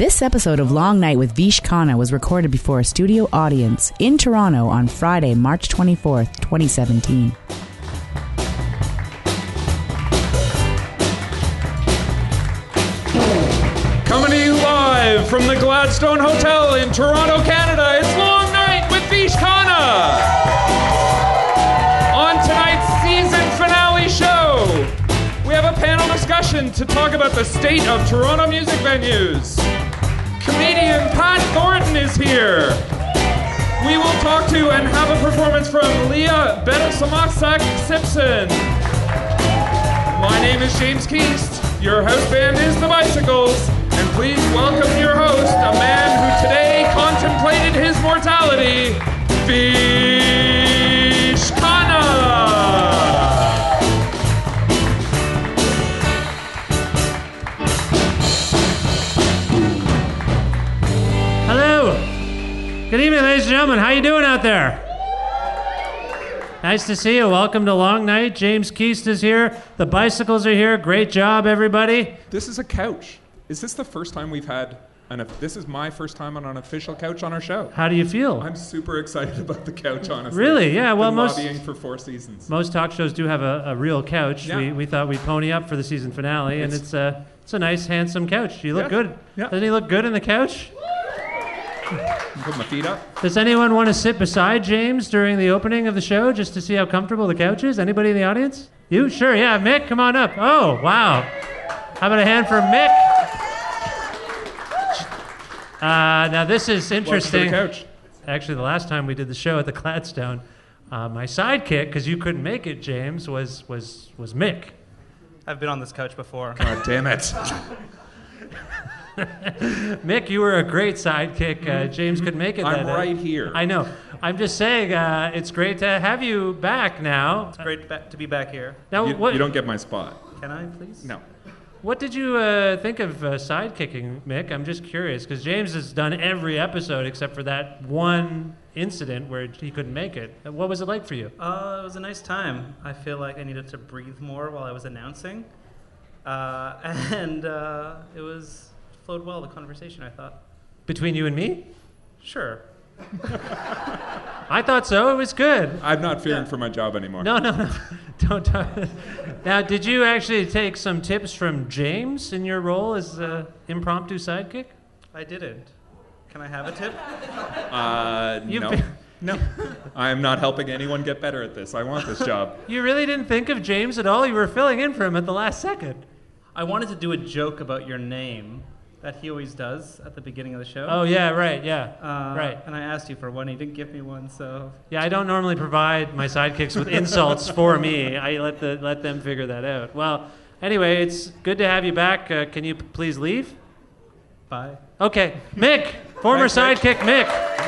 This episode of Long Night with Vish Khanna was recorded before a studio audience in Toronto on Friday, March 24th, 2017. Coming to you live from the Gladstone Hotel in Toronto, Canada. It's Long Night with Vish Khanna. On tonight's season finale show, we have a panel discussion to talk about the state of Toronto music venues. Comedian Pat Thornton is here. We will talk to and have a performance from Leah Betasamosake Simpson. My name is James Keast. Your house band is The Bicycles. And please welcome your host, a man who today contemplated his mortality, Vish Good evening, ladies and gentlemen. How you doing out there? Nice to see you. Welcome to Long Night. James Keast is here. The bicycles are here. Great job, everybody. This is a couch. Is this the first time we've had an? This is my first time on an official couch on our show. How do you feel? I'm super excited about the couch, honestly. Really? Yeah, well, Been most- lobbying for four seasons. Most talk shows do have a, a real couch. Yeah. We, we thought we'd pony up for the season finale, and It's- it's a it's a nice, handsome couch. You look Yeah. good. Yeah. Doesn't he look good in the couch? Put my feet up. Does anyone want to sit beside James during the opening of the show just to see how comfortable the couch is? Anybody in the audience? You? Sure, yeah. Mick, come on up. Oh, wow. How about a hand for Mick? Uh, now, this is Welcome to the interesting. couch. Actually, the last time we did the show at the Gladstone, uh, my sidekick, because you couldn't make it, James, was, was, was Mick. I've been on this couch before. God damn it. Mick, you were a great sidekick. Uh, James couldn't make it. I'm that, uh, right here. I know. I'm just saying, uh, it's great to have you back now. It's great to be back here. Now, You, what, you don't get my spot. Can I, please? No. what did you uh, think of uh, sidekicking, Mick? I'm just curious because James has done every episode except for that one incident where he couldn't make it. Uh, What was it like for you? Uh, it was a nice time. I feel like I needed to breathe more while I was announcing. Uh, and uh, it was flowed well, the conversation, I thought. Between you and me? Sure. I thought so. It was good. I'm not fearing for my job anymore. No, no, no. Don't talk. Now, did you actually take some tips from James in your role as uh, impromptu sidekick? I didn't. Can I have a tip? Uh, You've no. been- no. I am not helping anyone get better at this. I want this job. You really didn't think of James at all? You were filling in for him at the last second. I wanted to do a joke about your name that he always does at the beginning of the show. Oh, yeah, right, yeah. Uh, right. And I asked you for one. You didn't give me one, so Yeah, I don't normally provide my sidekicks with insults for me. I let, the, let them figure that out. Well, anyway, it's good to have you back. Uh, can you p- please leave? bye. Okay, Mick, former Thanks, sidekick Mick.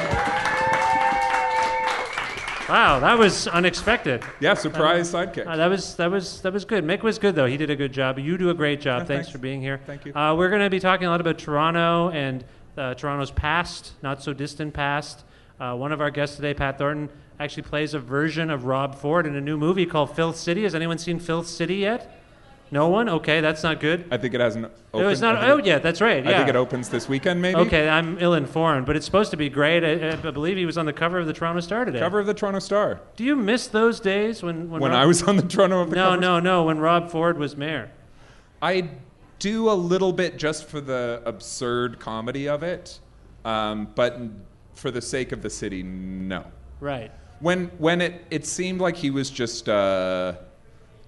Wow, that was unexpected. Yeah, surprise sidekick. Uh, that was that was that was good. Mick was good though. He did a good job. You do a great job. Thanks, thanks. for being here. Thank you. Uh, we're going to be talking a lot about Toronto and uh, Toronto's past, not so distant past. Uh, one of our guests today, Pat Thornton, actually plays a version of Rob Ford in a new movie called Filth City. Has anyone seen Filth City yet? No one? Okay, that's not good. I think it hasn't opened. Oh, it's not out yet. That's right. I think it opens this weekend, maybe. Okay, I'm ill-informed, but it's supposed to be great. I, I believe he was on the cover of the Toronto Star today. Cover of the Toronto Star. Do you miss those days when when, When Rob- I was on the Toronto of the no cover- no no when Rob Ford was mayor? I do a little bit just for the absurd comedy of it, um, but for the sake of the city, no. Right. When when it it seemed like he was just uh,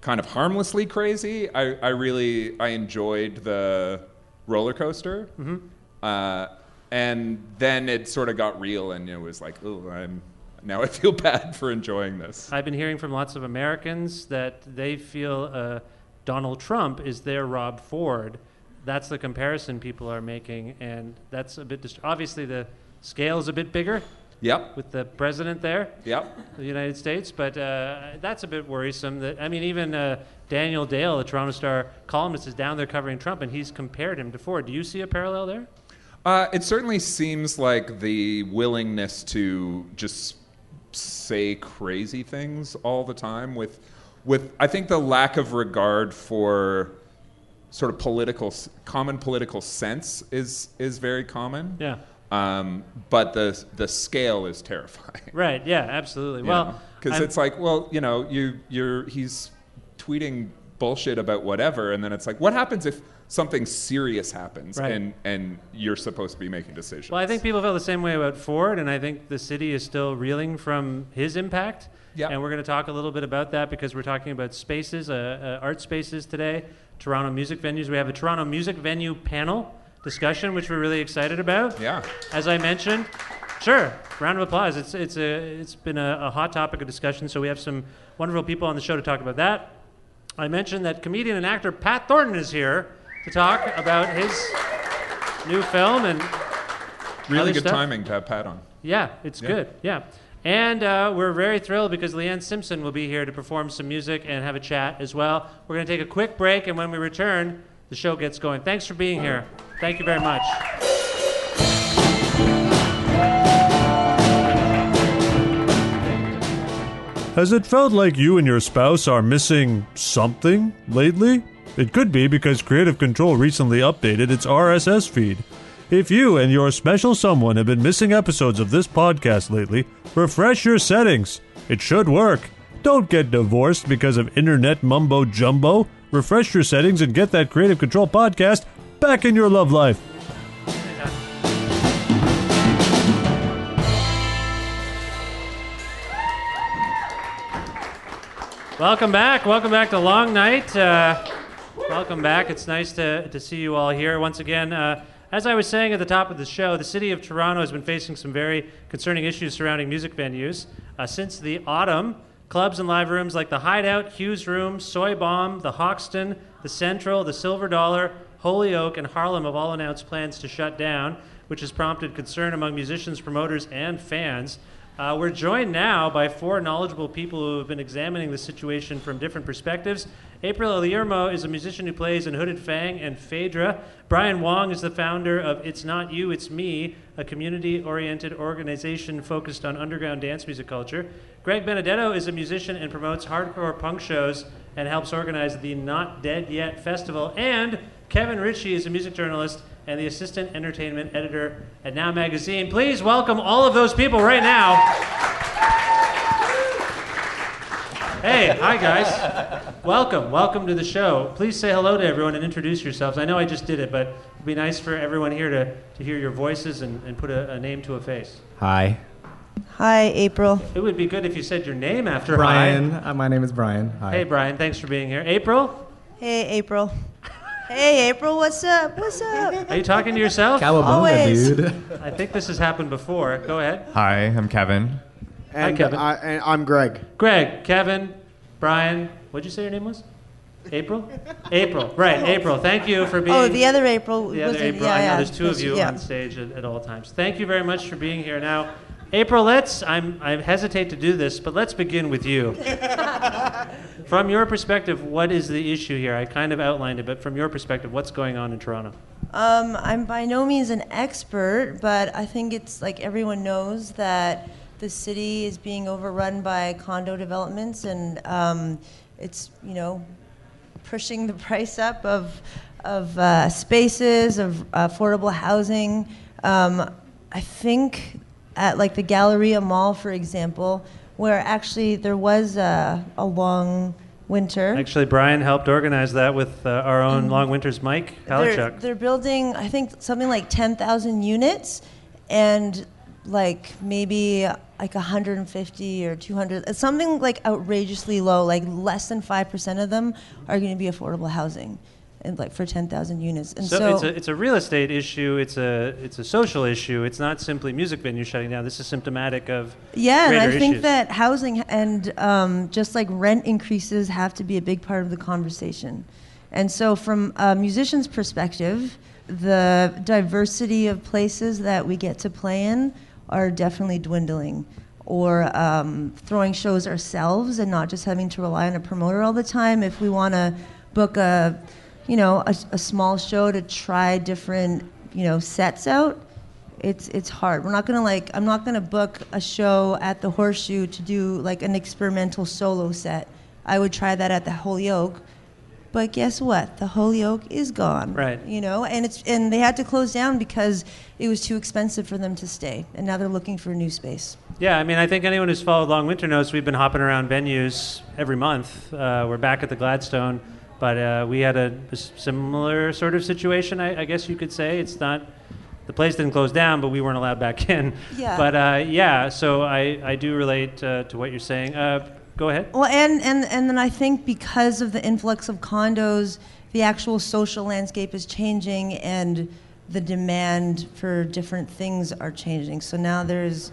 kind of harmlessly crazy, I, I really I enjoyed the roller coaster, Mhm. uh, and then it sort of got real, and it was like, oh, I'm now I feel bad for enjoying this. I've been hearing from lots of Americans that they feel uh, Donald Trump is their Rob Ford. That's the comparison people are making, and that's a bit dist- obviously the scale is a bit bigger. Yep. With the president there. Yep. The United States, but uh, that's a bit worrisome. That I mean, even uh, Daniel Dale, the Toronto Star columnist, is down there covering Trump, and he's compared him to Ford. Do you see a parallel there? Uh, it certainly seems like the willingness to just say crazy things all the time with with I think the lack of regard for sort of political common political sense is is very common. Yeah. Um, but the the scale is terrifying. Right. Yeah. Absolutely. well, because it's like, well, you know, you you're he's tweeting bullshit about whatever, and then it's like, what happens if something serious happens Right. and and you're supposed to be making decisions? Well, I think people feel the same way about Ford, and I think the city is still reeling from his impact. Yeah. And we're going to talk a little bit about that because we're talking about spaces, uh, uh, art spaces today, Toronto music venues. We have a Toronto music venue panel discussion, which we're really excited about. Yeah. As I mentioned, sure. Round of applause. It's it's a it's been a, a hot topic of discussion, so we have some wonderful people on the show to talk about that. I mentioned that comedian and actor Pat Thornton is here to talk about his new film and really good stuff. timing to have Pat on. Yeah, it's Yeah. good. Yeah. And uh, we're very thrilled because Leanne Simpson will be here to perform some music and have a chat as well. We're going to take a quick break, and when we return, the show gets going. Thanks for being here. Thank you very much. Has it felt like you and your spouse are missing something lately? It could be because Creative Control recently updated its RSS feed. If you and your special someone have been missing episodes of this podcast lately, refresh your settings. It should work. Don't get divorced because of internet mumbo jumbo. Refresh your settings and get that Creative Control podcast back in your love life. Welcome back. Welcome back to Long Night. Uh, welcome back. It's nice to, to see you all here once again. Uh, as I was saying at the top of the show, the city of Toronto has been facing some very concerning issues surrounding music venues. Uh, since the autumn, clubs and live rooms like the Hideout, Hugh's Room, Soy Bomb, the Hoxton, the Central, the Silver Dollar, Holy Oak, and Harlem have all announced plans to shut down, which has prompted concern among musicians, promoters, and fans. Uh, we're joined now by four knowledgeable people who have been examining the situation from different perspectives. April Aliermo is a musician who plays in Hooded Fang and Phèdre. Brian Wong is the founder of It's Not You, It's Me, a community oriented organization focused on underground dance music culture. Greg Benedetto is a musician and promotes hardcore punk shows and helps organize the Not Dead Yet Festival. And Kevin Ritchie is a music journalist and the assistant entertainment editor at Now Magazine. Please welcome all of those people right now. Hey, hi guys. Welcome, welcome to the show. Please say hello to everyone and introduce yourselves. I know I just did it, but it'd be nice for everyone here to, to hear your voices and, and put a, a name to a face. Hi. Hi, April. It would be good if you said your name after Brian. hi. Uh, my name is Brian. Hi. Hey, Brian, thanks for being here. April, Hey, April. Hey, April, what's up? What's up? are you talking to yourself? Cowabunga, Always. dude. I think this has happened before. Go ahead. Hi, I'm Kevin. Hi, And, Kevin. I, and I'm Greg. Greg, Kevin, Brian, what'd you say your name was? April? April, right, April. Thank you for oh, being. Oh, the other April. The other was it? April. Yeah, I know yeah. there's two of you Yeah. on stage at, at all times. Thank you very much for being here. Now, April, let's. I'm. I hesitate to do this, but let's begin with you. from your perspective, what is the issue here? I kind of outlined it, but from your perspective, what's going on in Toronto? Um, I'm by no means an expert, but I think it's like everyone knows that the city is being overrun by condo developments, and um, it's you know pushing the price up of of uh, spaces of affordable housing. Um, I think at like the Galleria Mall, for example, where actually there was a, a long winter. Actually, Brian helped organize that with uh, our own mm-hmm. Long Winter's Mike They're, they're building, I think, something like 10,000 units, and like maybe uh, like 150 or 200, it's uh, something like outrageously low, like less than 5% of them are going to be affordable housing. And like for 10,000 units. And so, so, it's, a, it's a real estate issue. It's a it's a social issue. It's not simply music venues shutting down. This is symptomatic of Yeah, and I think that housing and um, just like rent increases have to be a big part of the conversation. And so, from a musician's perspective, the diversity of places that we get to play in are definitely dwindling. Or um, throwing shows ourselves and not just having to rely on a promoter all the time. If we want to book a, you know, a, a small show to try different, you know, sets out, it's it's hard. We're not gonna like I'm not gonna book a show at the Horseshoe to do like an experimental solo set. I would try that at the Holy Oak, but guess what? The Holy Oak is gone. Right. You know, and it's and they had to close down because it was too expensive for them to stay, and now they're looking for a new space. Yeah, I mean, I think anyone who's followed Long Winter knows we've been hopping around venues every month. Uh, we're back at the Gladstone, but uh, we had a similar sort of situation, I, I guess you could say. It's not, the place didn't close down, but we weren't allowed back in. Yeah. But uh, yeah, so I, I do relate uh, to what you're saying. Uh, go ahead. Well, and, and, and then I think because of the influx of condos, the actual social landscape is changing and the demand for different things are changing. So now there's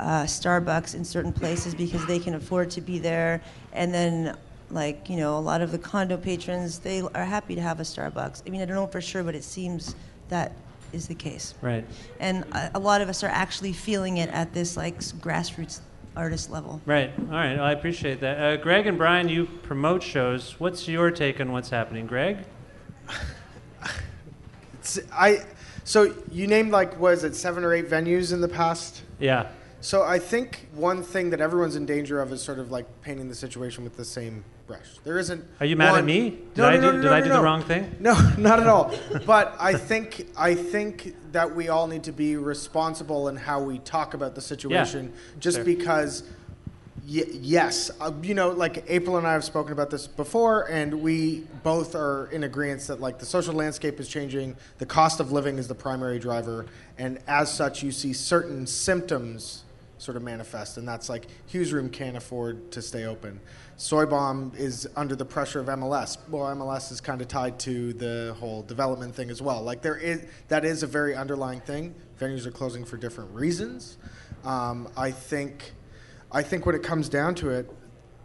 uh, Starbucks in certain places because they can afford to be there. And then, like, you know, a lot of the condo patrons, they are happy to have a Starbucks. I mean, I don't know for sure, but it seems that is the case. Right. And a, a lot of us are actually feeling it at this, like, grassroots artist level. Right. All right. Well, I appreciate that. Uh, Greg and Brian, you promote shows. What's your take on what's happening, Greg? It's, I, so you named like was it, seven or eight venues in the past? Yeah. So I think one thing that everyone's in danger of is sort of like painting the situation with the same brush. There isn't. Are you mad one- at me? Did No, I do, no, no, did no, I do no. the wrong thing? No, not at all. but I think I think that we all need to be responsible in how we talk about the situation, just Fair. because. Y- yes, uh, you know, like April and I have spoken about this before, and we both are in agreement that like the social landscape is changing, the cost of living is the primary driver, and as such, you see certain symptoms sort of manifest, and that's like Hugh's Room can't afford to stay open. Soy Bomb is under the pressure of MLS. Well, MLS is kind of tied to the whole development thing as well. Like there is that is a very underlying thing. Venues are closing for different reasons. Um, I think, I think when it comes down to it,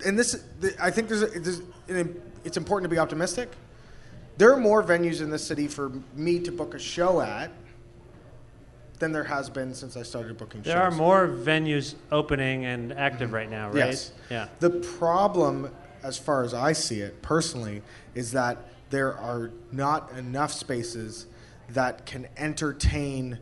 and this, th- I think there's, a, there's an, it's important to be optimistic. There are more venues in this city for me to book a show at than there has been since I started booking There shows. are more venues opening and active right now, right? Yes. Yeah. The problem, as far as I see it personally, is that there are not enough spaces that can entertain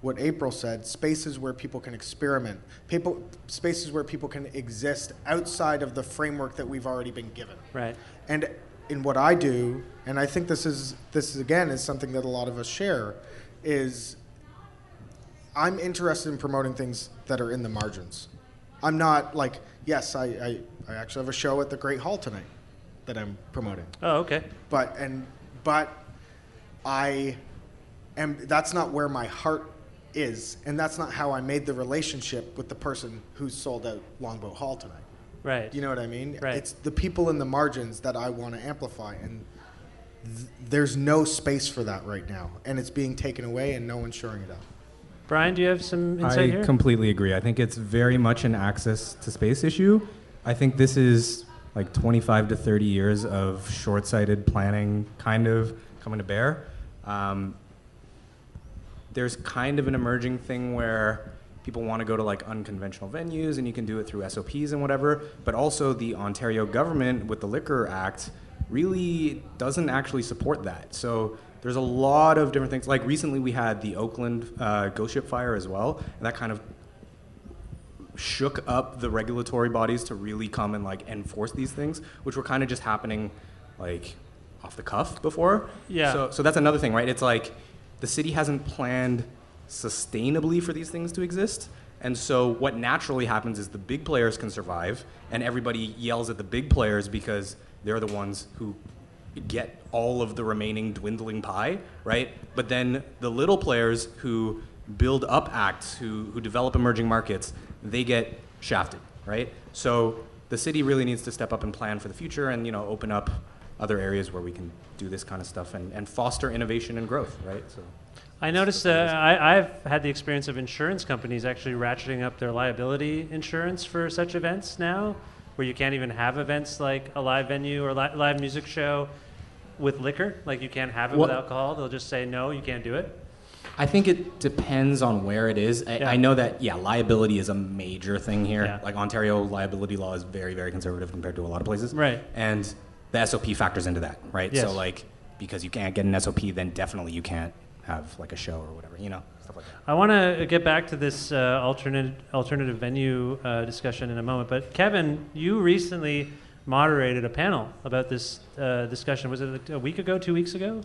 what April said, spaces where people can experiment, people, spaces where people can exist outside of the framework that we've already been given. Right. And in what I do, and I think this is this is, again is something that a lot of us share, is I'm interested in promoting things that are in the margins. I'm not like yes, I, I, I actually have a show at the Great Hall tonight that I'm promoting. Oh, okay. But and but I am that's not where my heart is, and that's not how I made the relationship with the person who sold out Longboat Hall tonight. Right. You know what I mean? Right. It's the people in the margins that I want to amplify, and th- there's no space for that right now, and it's being taken away, and no one's shoring it up. Brian, do you have some insight I here? completely agree. I think it's very much an access to space issue. I think this is like 25 to 30 years of short sighted planning kind of coming to bear. Um, there's kind of an emerging thing where people want to go to like unconventional venues and you can do it through SOPs and whatever, but also the Ontario government with the Liquor Act really doesn't actually support that. So there's a lot of different things. Like recently we had the Oakland uh, ghost ship fire as well, and that kind of shook up the regulatory bodies to really come and like enforce these things, which were kind of just happening like off the cuff before. Yeah. So, so that's another thing, right? It's like the city hasn't planned sustainably for these things to exist. And so what naturally happens is the big players can survive, and everybody yells at the big players because they're the ones who get all of the remaining dwindling pie, right? But then the little players who build up acts, who, who develop emerging markets, they get shafted, right? So the city really needs to step up and plan for the future and, you know, open up other areas where we can do this kind of stuff and, and foster innovation and growth, right? So. I noticed uh, I, I've had the experience of insurance companies actually ratcheting up their liability insurance for such events now, where you can't even have events like a live venue or li- live music show with liquor. Like you can't have it Well- with alcohol. They'll just say no, you can't do it. I think it depends on where it is. I, Yeah. I know that yeah, liability is a major thing here. Yeah. Like Ontario liability law is very very conservative compared to a lot of places. Right. And the SOP factors into that, right? Yes. So like because you can't get an SOP, then definitely you can't have like a show or whatever, you know, stuff like that. I want to get back to this uh, alternate alternative venue uh, discussion in a moment, but Kevin, you recently moderated a panel about this uh, discussion. Was it a week ago, two weeks ago?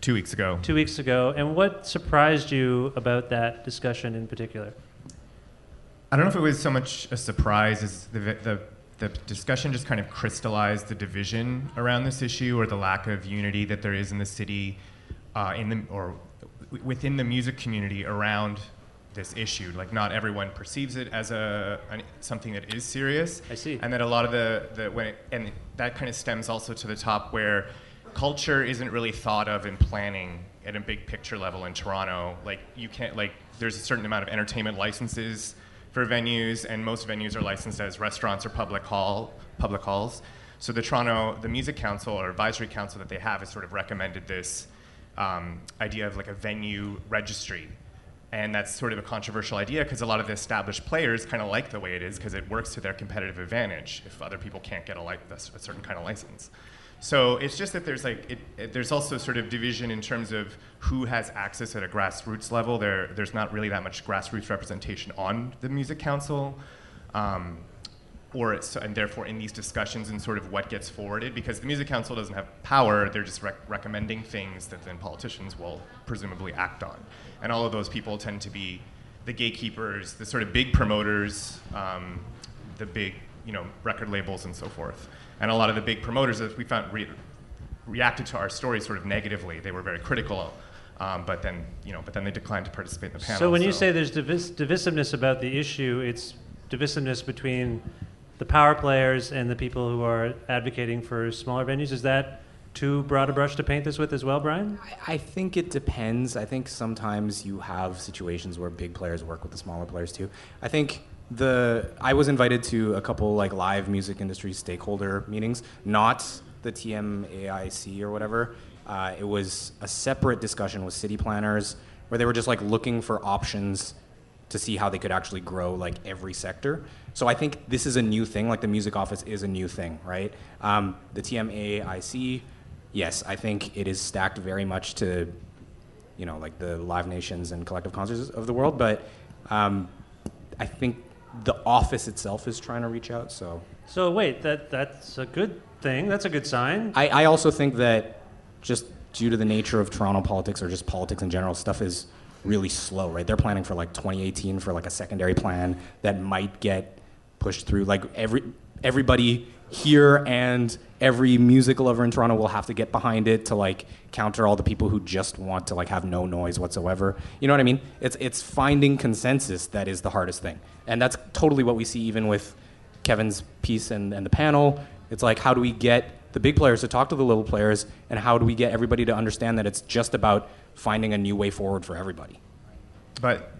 Two weeks ago. Two weeks ago. And what surprised you about that discussion in particular? I don't know if it was so much a surprise as the, the, the discussion just kind of crystallized the division around this issue or the lack of unity that there is in the city uh, in the, or within the music community around this issue. Like not everyone perceives it as a an, something that is serious. I see. And that a lot of the, the when it, and that kind of stems also to the top where culture isn't really thought of in planning at a big picture level in Toronto. Like you can't like there's a certain amount of entertainment licenses for venues, and most venues are licensed as restaurants or public hall public halls. So the Toronto the Music Council or Advisory Council that they have has sort of recommended this um, idea of like a venue registry. And that's sort of a controversial idea because a lot of the established players kind of like the way it is because it works to their competitive advantage if other people can't get a, a certain kind of license. So it's just that there's like it, it, there's also sort of division in terms of who has access at a grassroots level. There there's not really that much grassroots representation on the music council, um, or and therefore in these discussions and sort of what gets forwarded because the music council doesn't have power. They're just rec- recommending things that then politicians will presumably act on, and all of those people tend to be the gatekeepers, the sort of big promoters, um, the big you know record labels and so forth. And a lot of the big promoters, that we found, re- reacted to our story sort of negatively. They were very critical, um, but then you know, but then they declined to participate in the panel. So when you say there's divis- divisiveness about the issue, it's divisiveness between the power players and the people who are advocating for smaller venues. Is that too broad a brush to paint this with as well, Brian? I think it depends. I think sometimes you have situations where big players work with the smaller players too. I think the I was invited to a couple like live music industry stakeholder meetings, not the TMAIC or whatever. Uh, it was a separate discussion with city planners where they were just like looking for options to see how they could actually grow like every sector. So I think this is a new thing. Like the music office is a new thing, right? Um, the TMAIC, yes, I think it is stacked very much to, you know, like the Live Nations and Collective Concerts of the world. But um, I think the office itself is trying to reach out. So So wait, that that's a good thing. That's a good sign. I, I also think that just due to the nature of Toronto politics or just politics in general, stuff is really slow, right? They're planning for like 2018 for like a secondary plan that might get pushed through. Like every everybody here and every music lover in Toronto will have to get behind it to like counter all the people who just want to like have no noise whatsoever. You know what I mean? It's it's finding consensus that is the hardest thing. And that's totally what we see even with Kevin's piece and, and the panel. It's like how do we get the big players to talk to the little players and how do we get everybody to understand that it's just about finding a new way forward for everybody. But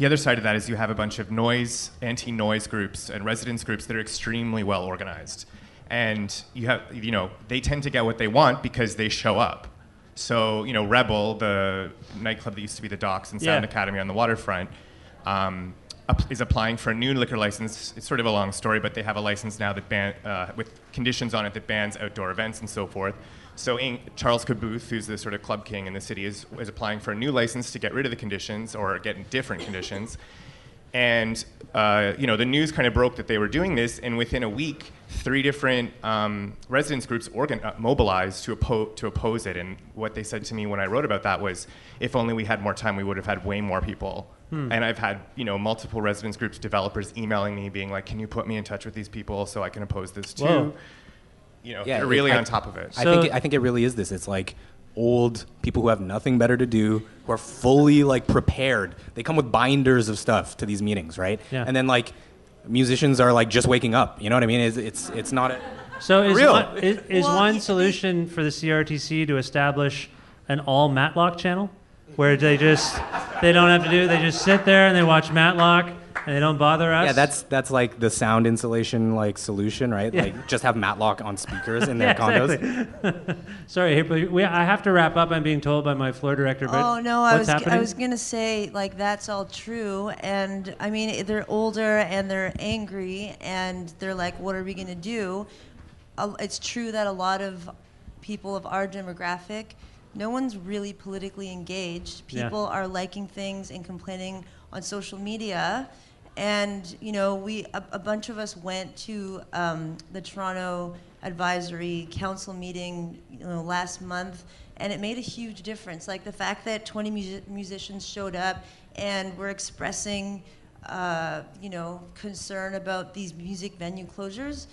the other side of that is you have a bunch of noise, anti-noise groups and residents groups that are extremely well organized. And you have, you know, they tend to get what they want because they show up. So, you know, Rebel, the nightclub that used to be the Docks and Sound Yeah. Academy on the waterfront, um, is applying for a new liquor license. It's sort of a long story, but they have a license now that ban- uh, with conditions on it that bans outdoor events and so forth. So in- Charles Khabouth, who's the sort of club king in the city, is, is applying for a new license to get rid of the conditions or get different conditions. and uh, you know the news kind of broke that they were doing this, and within a week, three different um, residents groups organ- uh, mobilized to, oppo- to oppose it. And what they said to me when I wrote about that was, if only we had more time, we would have had way more people. Hmm. And I've had you know multiple residents groups, developers emailing me, being like, "Can you put me in touch with these people so I can oppose this too?" Whoa. You know, Yeah, they're really I- on top of it. I think it, I think it really is this. It's like old people who have nothing better to do, who are fully like prepared. They come with binders of stuff to these meetings, right? Yeah. And then like musicians are like just waking up. You know what I mean? It's it's, it's not a, So is real. one, is, is one solution for the CRTC to establish an all Matlock channel, where they just they don't have to do they just sit there and they watch Matlock and they don't bother us? yeah, that's that's like the sound insulation like solution, right? Yeah. Like just have Matlock on speakers in their Yeah, condos. Sorry, but we, I have to wrap up. I'm being told by my floor director. But Oh no, I was happening? I was gonna say like that's all true, and I mean they're older and they're angry and they're like, what are we gonna do? Uh, It's true that a lot of people of our demographic, no one's really politically engaged. Yeah. People are liking things and complaining on social media. And you know, we a, a bunch of us went to um, the Toronto Advisory Council meeting, you know, last month, and it made a huge difference. Like the fact that 20 musi- musicians showed up and were expressing, uh, you know, concern about these music venue closures.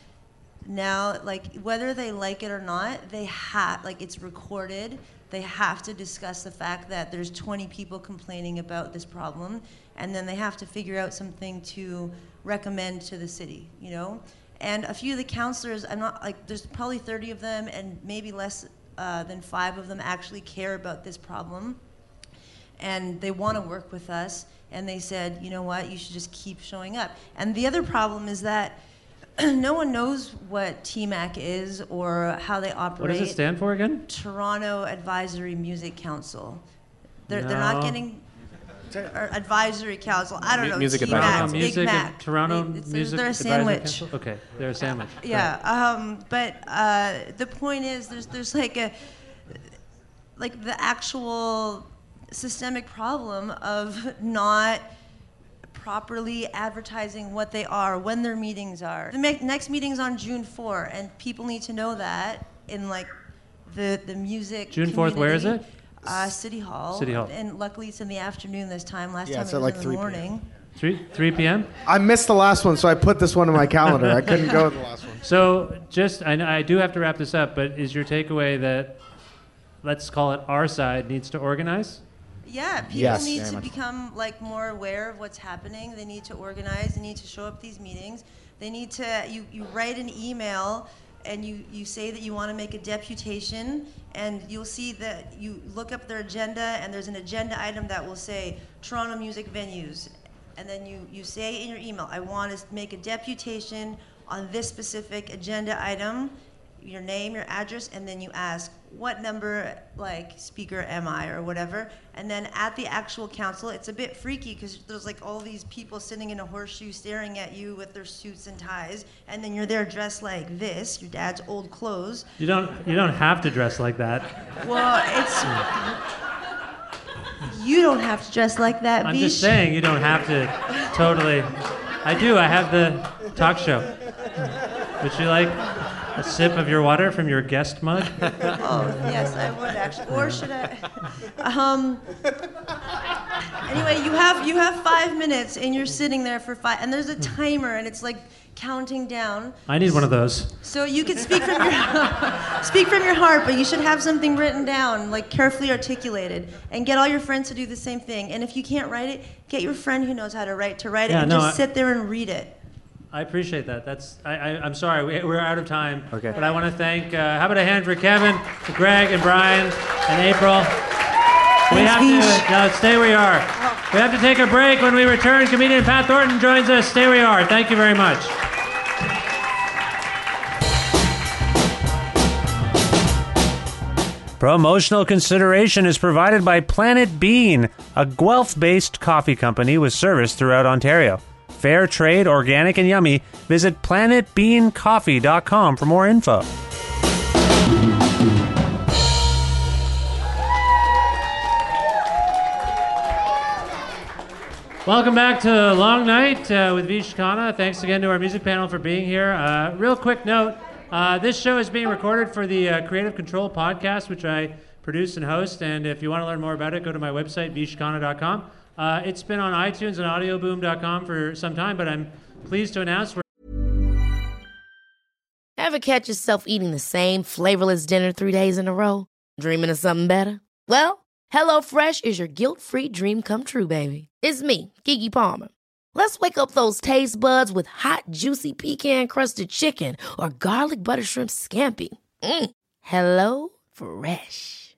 Now, like whether they like it or not, they have like it's recorded. They have to discuss the fact that there's 20 people complaining about this problem, and then they have to figure out something to recommend to the city. You know, and a few of the counselors, I'm not like there's probably 30 of them, and maybe less uh, than five of them actually care about this problem and they want to work with us. And they said, you know what, you should just keep showing up. And the other problem is that no one knows what TMAC is or how they operate. what does it stand for again? Toronto Advisory Music Council. They're, they're not getting. Or advisory council. I don't Mu- know. music TMAC, advisory Big Council. Mac. Toronto They- it's- Music They're a Advisory sandwich. Council? Okay, they're a sandwich. Yeah, um, but uh, the point is, there's there's like a like the actual systemic problem of not properly advertising what they are, when their meetings are. The me- next meeting's on June 4, and people need to know that in like the the music. June 4th, where is community. it? Uh, City Hall. City Hall. And luckily, it's in the afternoon this time. Last Yeah, time it's it at was like in 3 the p.m. morning. 3 3 p.m. I missed the last one, so I put this one in my calendar. I couldn't go to the last one. So, just I, know- I do have to wrap this up, but is your takeaway that let's call it our side needs to organize? Yeah, people Yes. need Very to much. become like more aware of what's happening. They need to organize. They need to show up these meetings. They need to. You, you write an email and you, you say that you want to make a deputation, and you'll see that you look up their agenda, and there's an agenda item that will say Toronto music venues, and then you, you say in your email, I want to make a deputation on this specific agenda item your name, your address, and then you ask what number like speaker am I or whatever. And then at the actual council, it's a bit freaky because there's like all these people sitting in a horseshoe staring at you with their suits and ties, and then you're there dressed like this, your dad's old clothes. You don't you don't have to dress like that. Well, it's you don't have to dress like that. I'm Vish. just saying you don't have to totally. I do. I have the talk show. Would you like a sip of your water from your guest mug? Oh, yes, I would actually. Or should I? Um, anyway, you have you have five minutes, and you're sitting there for five, and there's a timer, and it's like counting down. I need one of those. So you can speak from your speak from your heart, but you should have something written down, like carefully articulated, and get all your friends to do the same thing. And if you can't write it, get your friend who knows how to write to write it, Yeah, and no, just I- sit there and read it. I appreciate that. That's I, I, I'm sorry we, we're out of time. Okay. But I want to thank. Uh, how about a hand for Kevin, for Greg, and Brian, and April. We have to no stay where you are. We have to take a break. When we return, comedian Pat Thornton joins us. Stay where you are. Thank you very much. Promotional consideration is provided by Planet Bean, a Guelph based coffee company with service throughout Ontario. Fair trade, organic, and yummy. Visit planetbeancoffee.com for more info. Welcome back to Long Night uh, with Vish Khanna. Thanks again to our music panel for being here. Uh, real quick note uh, this show is being recorded for the uh, Creative Control podcast, which I produce and host. And if you want to learn more about it, go to my website, vishkhanna.com. Uh, it's been on iTunes and audioboom.com for some time, but I'm pleased to announce we're Ever catch yourself eating the same flavorless dinner three days in a row? Dreaming of something better? Well, HelloFresh is your guilt free dream come true, baby. It's me, Keke Palmer. Let's wake up those taste buds with hot, juicy pecan crusted chicken or garlic butter shrimp scampi. Mm. Hello Fresh.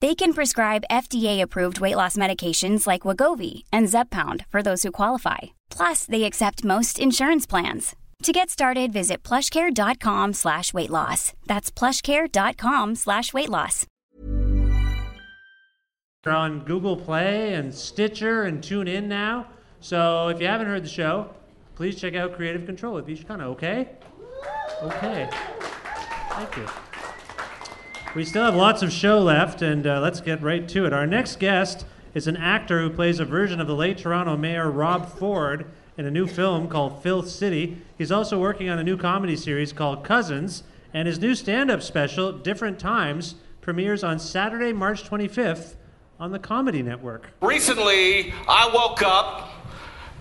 They can prescribe FDA-approved weight loss medications like Wegovy and Zepbound for those who qualify. Plus, they accept most insurance plans. To get started, visit plushcare.com slash weight loss. That's plushcare.com slash weight loss. We're on Google Play and Stitcher and Tune In now. So if you haven't heard the show, please check out Creative Control with Vish Khanna, okay? Okay. Thank you. We still have lots of show left, and uh, let's get right to it. Our next guest is an actor who plays a version of the late Toronto mayor Rob Ford in a new film called Filth City. He's also working on a new comedy series called Cousins, and his new stand up special, Different Times, premieres on Saturday, March 25th on the Comedy Network. Recently, I woke up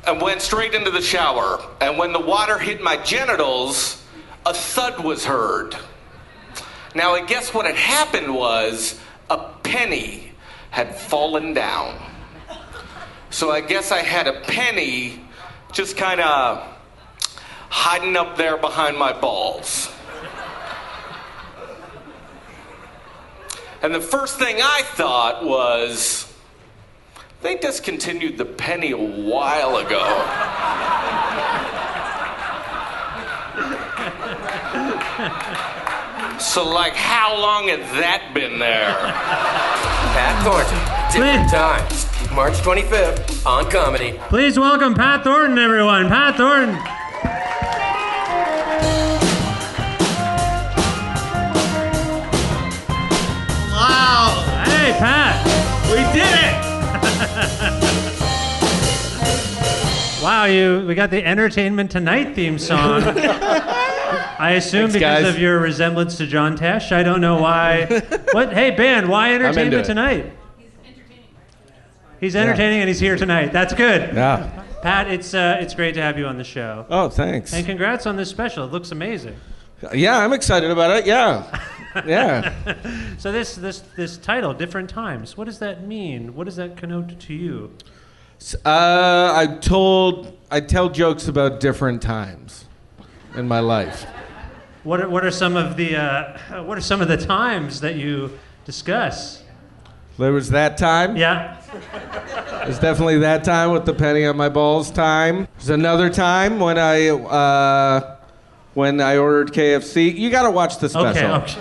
and went straight into the shower. And when the water hit my genitals, a thud was heard. Now, I guess what had happened was a penny had fallen down. So I guess I had a penny just kind of hiding up there behind my balls. And the first thing I thought was, they discontinued the penny a while ago. So, like, how long had that been there? Pat Thornton, different times. March 25th on comedy. Please welcome Pat Thornton, everyone. Pat Thornton. Wow! Hey, Pat. We did it! Wow, you we got the Entertainment Tonight theme song. I assume Thanks, because guys. of your resemblance to John Tesh. I don't know why. what? Hey, band, why into Entertainment it. Tonight? He's entertaining and he's here tonight. That's good. Yeah. Pat, it's uh, it's great to have you on the show. Oh, thanks. And congrats on this special. It looks amazing. Yeah, I'm excited about it. Yeah. Yeah. so this this this title, different times. What does that mean? What does that connote to you? Uh, I told I tell jokes about different times in my life. What are, what are some of the uh, what are some of the times that you discuss? There was that time. Yeah. There's definitely that time with the penny on my balls time. There's another time when I uh, when I ordered KFC. You got to watch the special. Okay.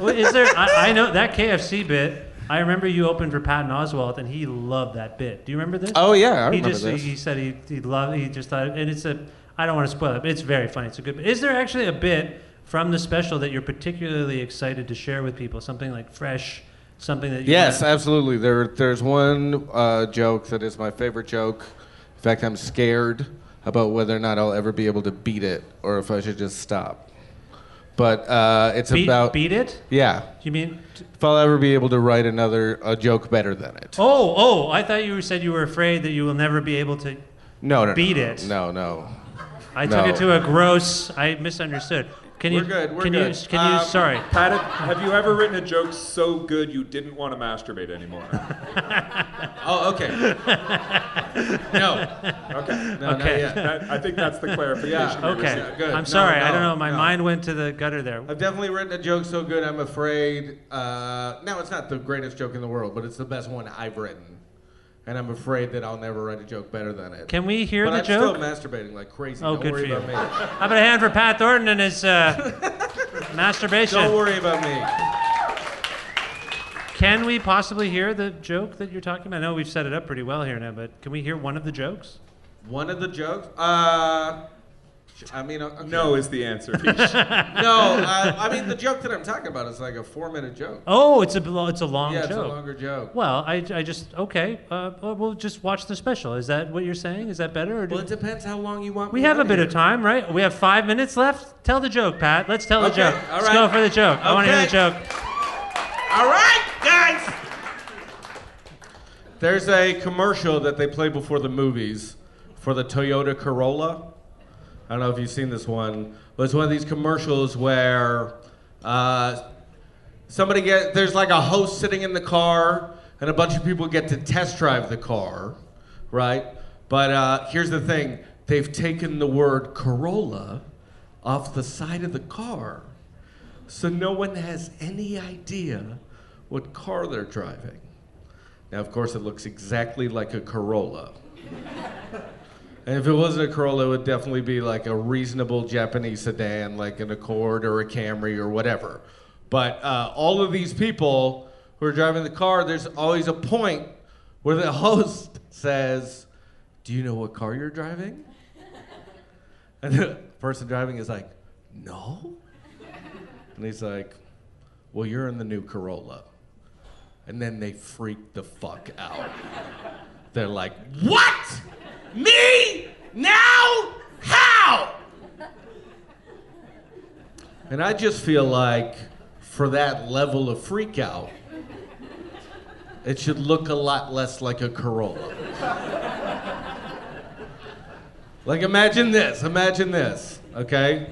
well, is there? I, I know that KFC bit. I remember you opened for Patton Oswalt, and he loved that bit. Do you remember this? Oh, yeah, I he remember just, this. He said he he loved. He just thought, and it's a. I don't want to spoil it, but it's very funny. It's a good. bit. Is there actually a bit from the special that you're particularly excited to share with people? Something like fresh, something that you Yes, wanna- absolutely. There, there's one uh, joke that is my favorite joke. In fact, I'm scared about whether or not I'll ever be able to beat it, or if I should just stop. But uh, it's Beat- about beat it? Yeah. You mean? If I'll ever be able to write another a joke better than it? Oh, oh! I thought you said you were afraid that you will never be able to No, no, no, beat no, it. No, no. I No. took it to a gross. I misunderstood. Can you? We're good. We're can good. you? Can you? Um, Sorry. Pat, have you ever written a joke so good you didn't want to masturbate anymore? oh, okay. no. Okay. No, not Okay. yet. That- I think that's the clarification. Yeah. we Okay. received. Good. I'm No, sorry. I no, don't know. My no. mind went to the gutter there. I've definitely written a joke so good I'm afraid. Uh, now it's not the greatest joke in the world, but it's the best one I've written, and I'm afraid that I'll never write a joke better than it. Can we hear but the I'm joke? still masturbating like crazy. Oh, Don't good worry for you. about me. How about a hand for Pat Thornton and his uh, masturbation? Don't worry about me. Can we possibly hear the joke that you're talking about? I know we've set it up pretty well here now, but can we hear one of the jokes? One of the jokes? Uh, I mean, okay. No is the answer. no, uh, I mean the joke that I'm talking about is like a four-minute joke. Oh, it's a it's a long Yeah, joke. it's a longer joke. Well, I, I just okay. Uh, well, just watch the special. Is that what you're saying? Is that better? Or Well, it depends how long you want. we have a bit here. of time, right? We have five minutes left. Tell the joke, Pat. Let's tell the joke. all Let's go for the joke. I want to hear the joke. All right, guys. There's a commercial that they play before the movies for the Toyota Corolla. I don't know if you've seen this one, but it's one of these commercials where uh, somebody get there's like a host sitting in the car, and a bunch of people get to test drive the car, right? But uh, here's the thing: they've taken the word Corolla off the side of the car, so no one has any idea what car they're driving. Now, of course, it looks exactly like a Corolla. And if it wasn't a Corolla, it would definitely be like a reasonable Japanese sedan, like an Accord or a Camry or whatever. But uh, all of these people who are driving the car, there's always a point where the host says, Do you know what car you're driving? And the person driving is like, No. And he's like, Well, you're in the new Corolla. And then they freak the fuck out. They're like, What? Me? Now? How? And I just feel like for that level of freak out, it should look a lot less like a Corolla. like imagine this, imagine this, okay?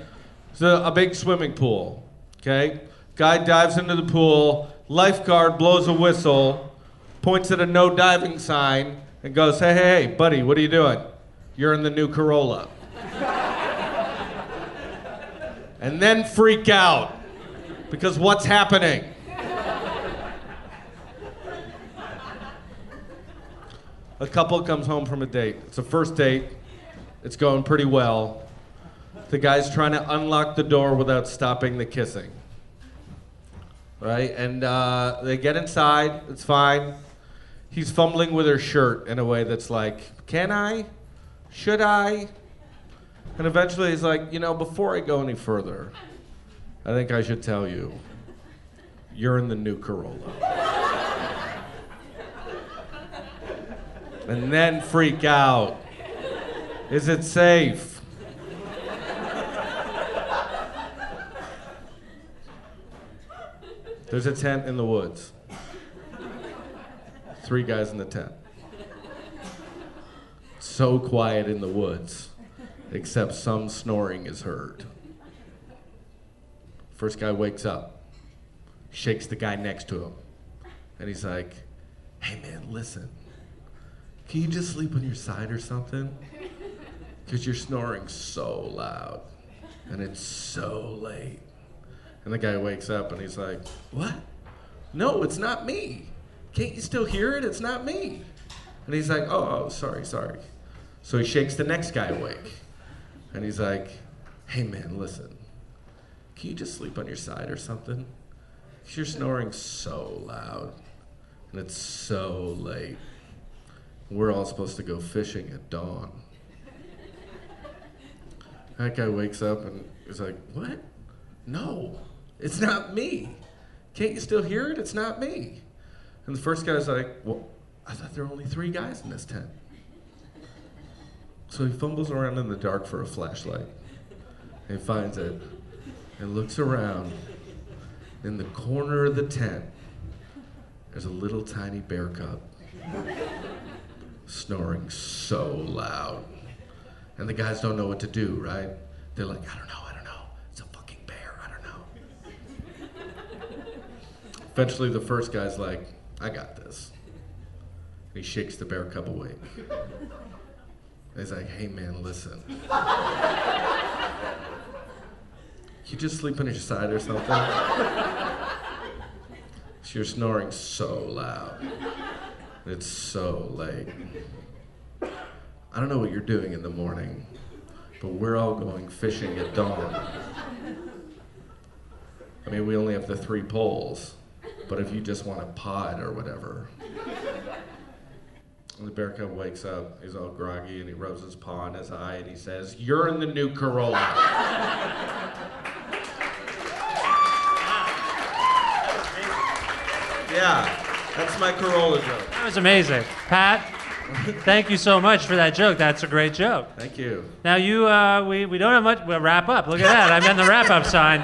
So a big swimming pool, okay? Guy dives into the pool, lifeguard blows a whistle, points at a no diving sign, and goes, hey, hey, hey, buddy, what are you doing? You're in the new Corolla. and then freak out because what's happening? A couple comes home from a date. It's a first date. It's going pretty well. The guy's trying to unlock the door without stopping the kissing. Right? And uh, they get inside. It's fine. He's fumbling with her shirt in a way that's like, can I? Should I? And eventually he's like, you know, before I go any further, I think I should tell you, you're in the new Corolla. and then freak out. Is it safe? There's a tent in the woods. Three guys in the tent. So quiet in the woods, except some snoring is heard. First guy wakes up, shakes the guy next to him, and he's like, Hey man, listen. Can you just sleep on your side or something? Because you're snoring so loud, and it's so late. And the guy wakes up and he's like, What? No, it's not me. Can't you still hear it? It's not me. And he's like, Oh, oh sorry, sorry. So he shakes the next guy awake. And he's like, Hey man, listen. Can you just sleep on your side or something? 'Cause you're snoring so loud. And it's so late. We're all supposed to go fishing at dawn. That guy wakes up and is like, What? No, it's not me. Can't you still hear it? It's not me. And the first guy guy's like, Well, I thought there were only three guys in this tent. So he fumbles around in the dark for a flashlight. And finds it and looks around. In the corner of the tent, there's a little tiny bear cub snoring so loud. And the guys don't know what to do, right? They're like, I don't know, I don't know. It's a fucking bear, I don't know. Eventually, the first guy's like, I got this. He shakes the bear cub. And he's like, hey man, listen. You just sleep on your side or something? You're snoring so loud. It's so late. I don't know what you're doing in the morning, but we're all going fishing at dawn. I mean, we only have the three poles, but if you just want a pod or whatever. And the bear cub wakes up, he's all groggy, and he rubs his paw on his eye, and he says, You're in the new Corolla. yeah, that's my Corolla joke. That was amazing. Pat, thank you so much for that joke. That's a great joke. Thank you. Now you, uh, we, we don't have much. We'll wrap up. Look at that. I'm in the wrap up sign.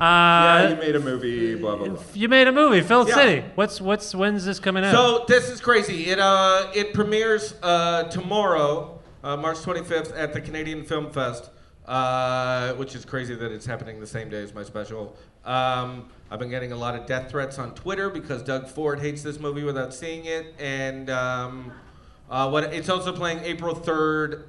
Yeah, Uh, you made a movie, blah blah blah. you made a movie, Filth Yeah. City. What's what's when's this coming out? So this is crazy. It uh it premieres uh, tomorrow, uh, March 25th at the Canadian Film Fest, uh, which is crazy that it's happening the same day as my special. Um, I've been getting a lot of death threats on Twitter because Doug Ford hates this movie without seeing it, and um, uh, what it's also playing April 3rd.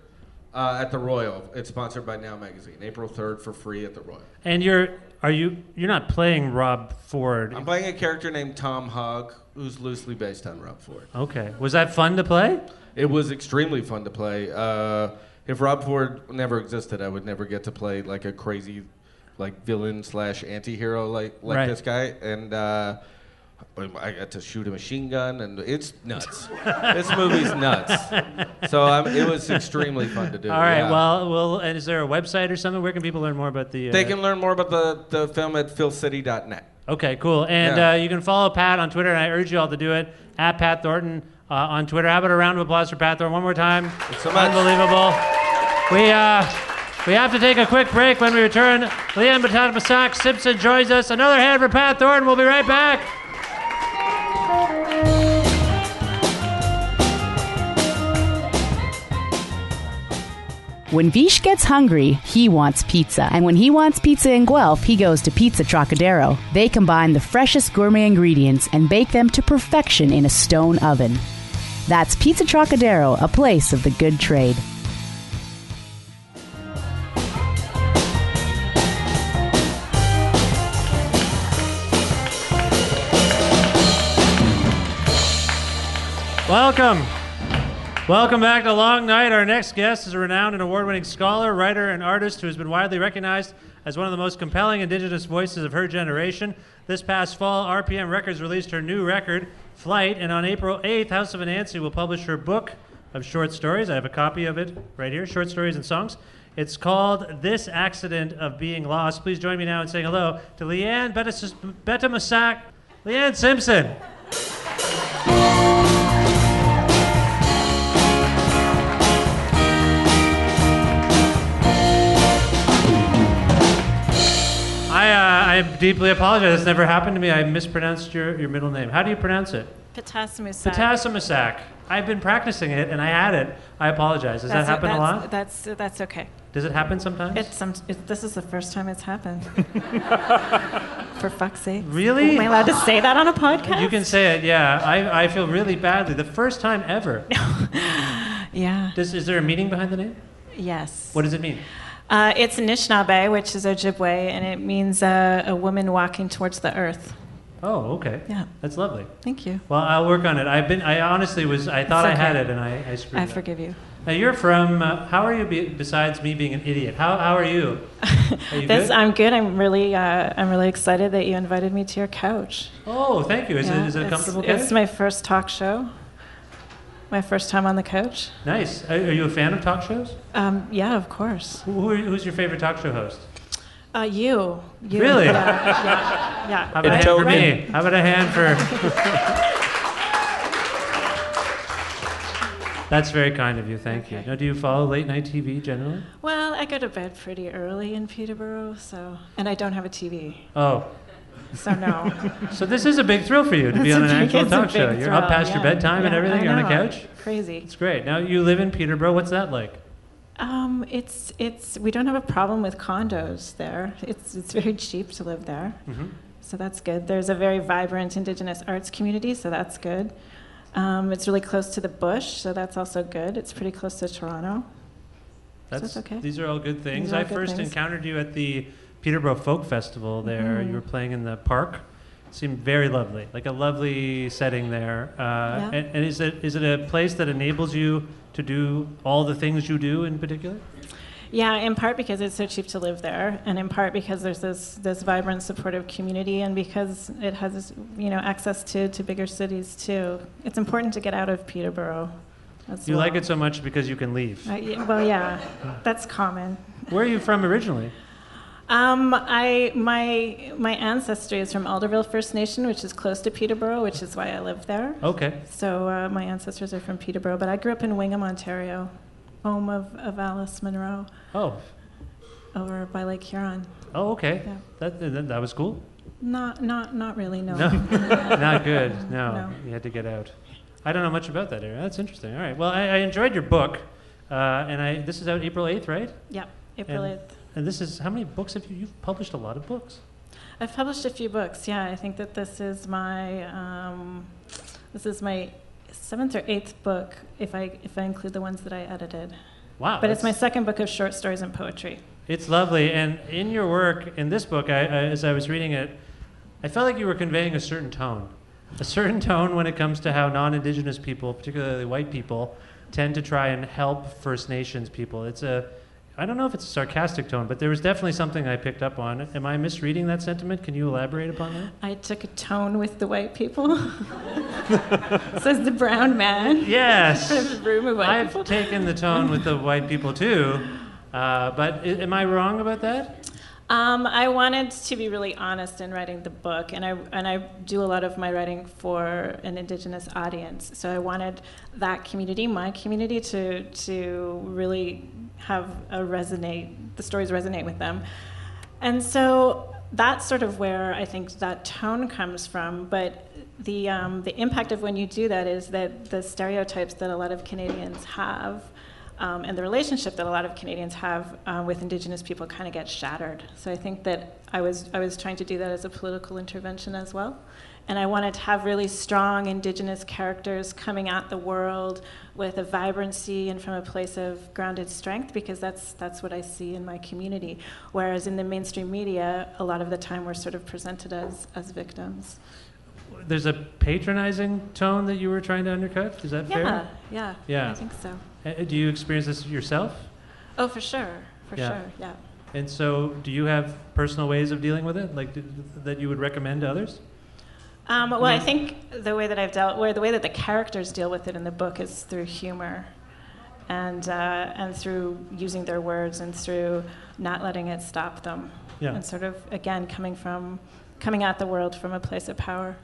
Uh, at the Royal, it's sponsored by Now Magazine. April 3rd for free at the Royal. and you're are you you're not playing Rob Ford? I'm playing a character named Tom Hogg, who's loosely based on Rob Ford. Okay. Was that fun to play? It was extremely fun to play. Uh, if Rob Ford never existed, I would never get to play like a crazy, like villain slash anti-hero like like Right. this guy, and uh, I got to shoot a machine gun, and it's nuts. this movie's nuts. So um, it was extremely fun to do. All right. yeah. Well, well, and is there a website or something? Where can people learn more about the? Uh, they can learn more about the, the film at filthcity.net. Okay, cool. And Yeah. uh, you can follow Pat on Twitter, and I urge you all to do it at Pat Thornton uh, on Twitter. How about a round of applause for Pat Thornton one more time? so much. Unbelievable. We uh, we have to take a quick break. When we return, Leanne Batata Simpson joins us. Another hand for Pat Thornton. We'll be right back. When Vish gets hungry, he wants pizza. And when he wants pizza in Guelph, he goes to Pizza Trocadero. They combine the freshest gourmet ingredients and bake them to perfection in a stone oven. That's Pizza Trocadero, a place of the good trade. Welcome. Welcome back to Long Night. Our next guest is a renowned and award winning scholar, writer, and artist who has been widely recognized as one of the most compelling Indigenous voices of her generation. This past fall, RPM Records released her new record, Flight, and on April 8th, House of Anansi will publish her book of short stories. I have a copy of it right here Short Stories and Songs. It's called This Accident of Being Lost. Please join me now in saying hello to Leanne Betamasak. Leanne Simpson. I, deeply apologize. This never happened to me. I mispronounced your, your middle name. How do you pronounce it? Betasamosake. Betasamosake. I've been practicing it and I had it. I apologize. Does that happen a that's- lot? That's that's okay. Does it happen sometimes? It's some. It, this is the first time it's happened. For fuck's sake. Really? Am I allowed to say that on a podcast? You can say it, yeah. I, I feel really badly. The first time ever. Yeah. Does, is there a meaning behind the name? Yes. What does it mean? Uh, it's Anishinaabe, which is Ojibwe, and it means uh, a woman walking towards the earth. Oh, okay. Yeah. That's lovely. Thank you. Well, I'll work on it. I've been. I honestly was. I thought I had it, and I, I screwed I up. forgive you. Now you're from. Uh, how are you? Be, besides me being an idiot, how how are you? Are you This, good? I'm good. I'm really, uh, I'm really excited that you invited me to your couch. Oh, thank you. Is Yeah, it is it a it's- comfortable couch? It's my first talk show. My first time on the couch. Nice. Are, are you a fan of talk shows? Um, yeah, of course. Who, who are- who's your favorite talk show host? Uh, you. you. Really? Yeah. yeah, yeah. How about a hand for me? How about a hand for? That's very kind of you. Thank you. Now, do you follow late night TV generally? Well, I go to bed pretty early in Peterborough, so and I don't have a TV. Oh. So no. So this is a big thrill for you to be on a an big- actual it's a talk show. You're up thrill, past your yeah. bedtime and Yeah, everything. I You're on a know. couch. Crazy. It's great. Now you live in Peterborough. What's that like? Um, it's it's we don't have a problem with condos there. It's it's very cheap to live there, Mhm. so that's good. There's a very vibrant Indigenous arts community, so that's good. Um, it's really close to the bush, so that's also good. It's pretty close to Toronto. That's that's okay. These are all good things. Are all I good first things. encountered you at the Peterborough Folk Festival. There, Mhm. you were playing in the park, It seemed very lovely, like a lovely setting there. Uh, Yeah. and, and is it is it a place that enables you to do all the things you do in particular? Yeah, in part because it's so cheap to live there, and in part because there's this this vibrant, supportive community, and because it has you know access to to bigger cities too. It's important to get out of Peterborough. As You well. like it so much because you can leave. Uh, well, yeah, that's common. Where are you from originally? Um, I my my ancestry is from Alderville First Nation, which is close to Peterborough, which is why I live there. Okay. So uh, my ancestors are from Peterborough, but I grew up in Wingham, Ontario, home of, of Alice Munro, Oh, over by Lake Huron. oh, okay. Yeah. That, that that was cool. Not not not really. No. No, not good. No, No. you had to get out. I don't know much about that area. That's interesting. All right. Well, I, I enjoyed your book, uh, and I this is out April eighth, right? Yeah, April 8th. And this is how many books have you? You've published a lot of books. I've published a few books. Yeah, I think that this is my um, this is my seventh or eighth book, if I if I include the ones that I edited. Wow, But it's my second book of short stories and poetry. It's lovely, and in your work in this book, I, I, as I was reading it, I felt like you were conveying a certain tone, a certain tone when it comes to how non-Indigenous people, particularly white people, tend to try and help First Nations people. It's a I don't know if it's a sarcastic tone, but there was definitely something I picked up on. Am I misreading that sentiment? Can you elaborate upon that? I took a tone with the white people. Says the brown man. Yes. In front of a room of white I've people. taken the tone with the white people too, uh, but i- am I wrong about that? Um, I wanted to be really honest in writing the book, and I and I do a lot of my writing for an Indigenous audience. So I wanted that community, my community, to to really have a resonate. The stories resonate with them, and so that's sort of where I think that tone comes from. But the um, the impact of when you do that is that the stereotypes that a lot of Canadians have um, and the relationship that a lot of Canadians have uh, with Indigenous people kind of gets shattered. So I think that I was I was trying to do that as a political intervention as well, and I wanted to have really strong Indigenous characters coming at the world with a vibrancy and from a place of grounded strength because that's that's what I see in my community. Whereas in the mainstream media, a lot of the time we're sort of presented as as victims. There's a patronizing tone that you were trying to undercut. Is that Yeah, fair? yeah, Yeah. I think so. Uh, do you experience this yourself? Oh, for sure, for Yeah. sure, yeah. And so, do you have personal ways of dealing with it, like that you would recommend to others? Um, well, I think the way that I've dealt, where the way that the characters deal with it in the book is through humor, and uh, and through using their words and through not letting it stop them, Yeah. and sort of again coming from coming at the world from a place of power.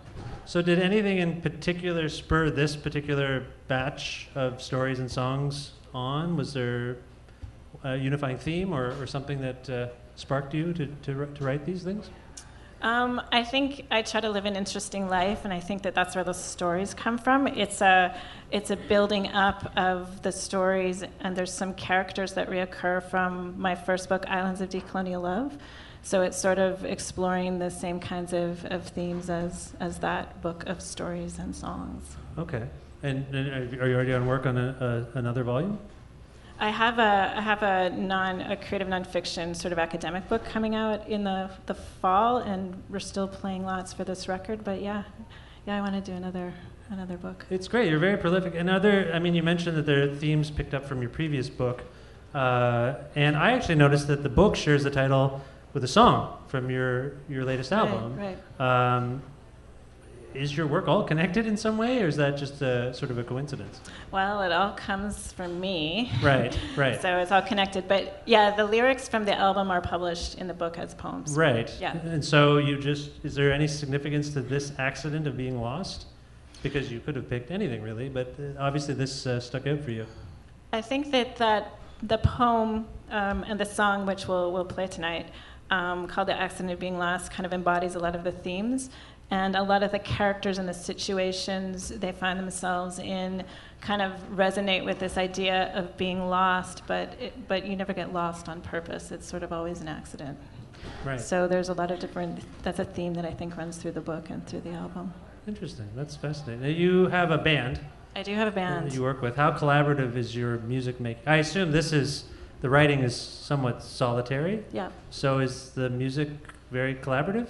So, did anything in particular spur this particular batch of stories and songs on? Was there a unifying theme or, or something that uh, sparked you to, to, to write these things? Um, I think I try to live an interesting life, and I think that that's where the stories come from. It's a, it's a building up of the stories, and there's some characters that reoccur from my first book, Islands of Decolonial Love. So it's sort of exploring the same kinds of, of themes as, as that book of stories and songs. Okay. And, and are you- already on work on a, a, another volume? I have a I have a non a creative nonfiction sort of academic book coming out in the the fall, and we're still playing lots for this record. But yeah, yeah, I want to do another another book. It's great. You're very prolific. And other, I mean, you mentioned that there are themes picked up from your previous book, uh, and I actually noticed that the book shares the title with a song from your your latest album. right. Um, is your work all connected in some way, or is that just a sort of a coincidence? Well, it all comes from me. Right, right. so it's all connected. But yeah, the lyrics from the album are published in the book as poems. Right. Yeah. And so you just is there any significance to this accident of being lost? Because you could have picked anything really, but uh, obviously this uh, stuck out for you. I think that, that the poem um, and the song, which we'll, we'll play tonight, um, called The Accident of Being Lost, kind of embodies a lot of the themes. And a lot of the characters and the situations they find themselves in kind of resonate with this idea of being lost, but, it, but you never get lost on purpose. It's sort of always an accident. Right. So there's a lot of different, that's a theme that I think runs through the book and through the album. Interesting. That's fascinating. Now, you have a band. I do have a that band. you work with. How collaborative is your music making? I assume this is the writing is somewhat solitary. Yeah. So is the music very collaborative?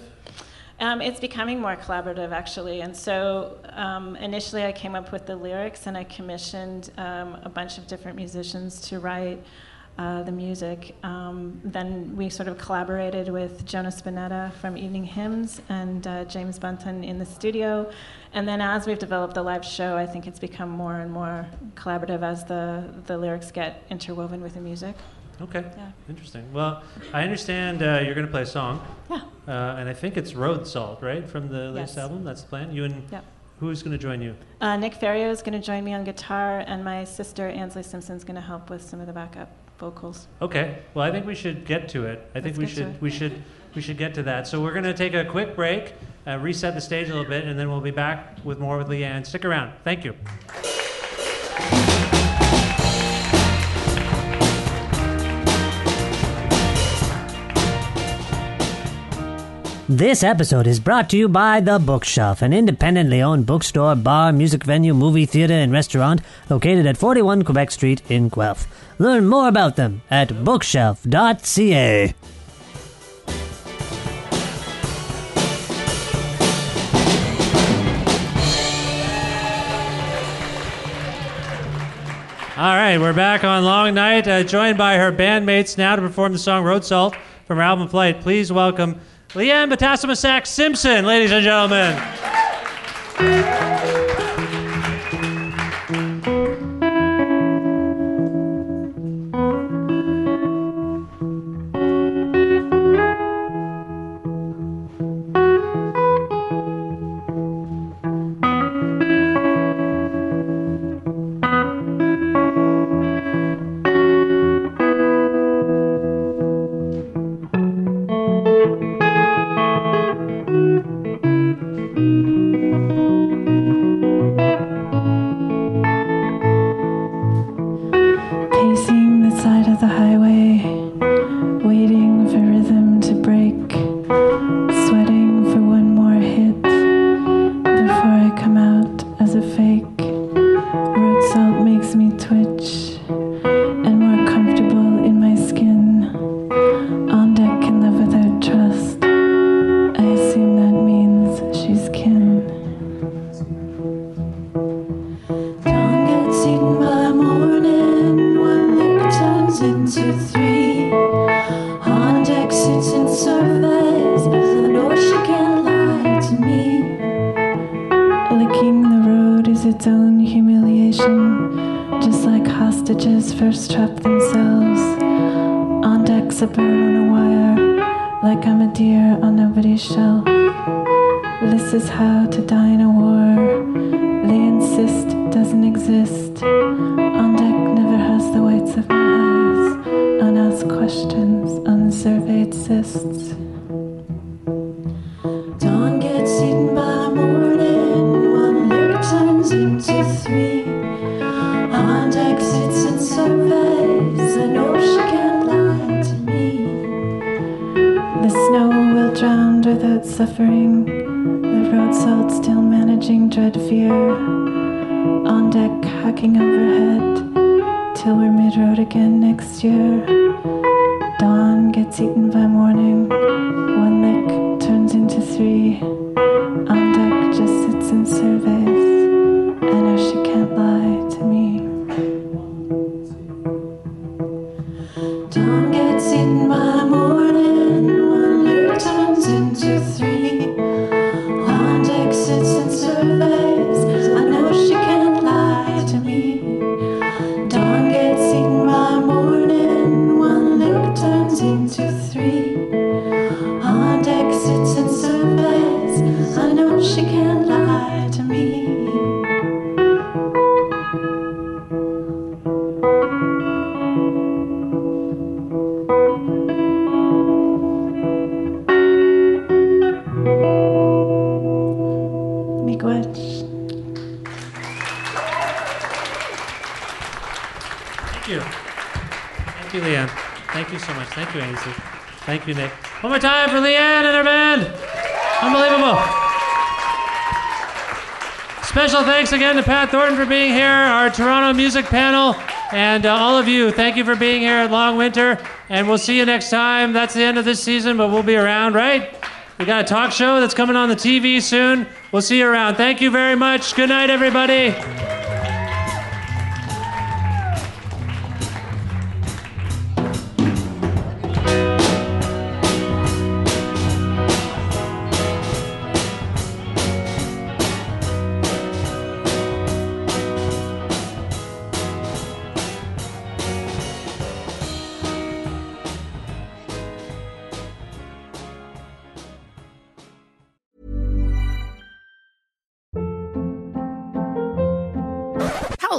Um, it's becoming more collaborative, actually. And so um, initially, I came up with the lyrics and I commissioned um, a bunch of different musicians to write uh, the music. Um, then we sort of collaborated with Jonas Bonnetta from Evening Hymns and uh, James Bunton in the studio. And then as we've developed the live show, I think it's become more and more collaborative as the, the lyrics get interwoven with the music. Okay. Yeah. Interesting. Well, I understand uh, you're going to play a song. Yeah. Uh, and I think it's Road Salt, right, from the latest Yes. album. That's the plan. You and Yeah. who's going to join you? Uh, Nick Ferrio is going to join me on guitar, and my sister Ansley Simpson is going to help with some of the backup vocals. Okay. Well, I think we should get to it. I think Let's we get to should it. we should we should get to that. So we're going to take a quick break, uh, reset the stage a little bit, and then we'll be back with more with Leanne. Stick around. Thank you. This episode is brought to you by The Bookshelf, an independently owned bookstore, bar, music venue, movie theater, and restaurant located at 41 Quebec Street in Guelph. Learn more about them at bookshelf.ca. All right, we're back on Long Night, uh, joined by her bandmates now to perform the song Road Salt from her album Flight. Please welcome Leanne Betasamosake Simpson, ladies and gentlemen. Suffering. The road salt still managing dread fear. On deck, hacking overhead. Till we're mid road again next year. Dawn gets eaten by Thornton for being here, our Toronto music panel, and uh, all of you. Thank you for being here at Long Winter, and we'll see you next time. That's the end of this season, but we'll be around, right? We got a talk show that's coming on the TV soon. We'll see you around. Thank you very much. Good night, everybody.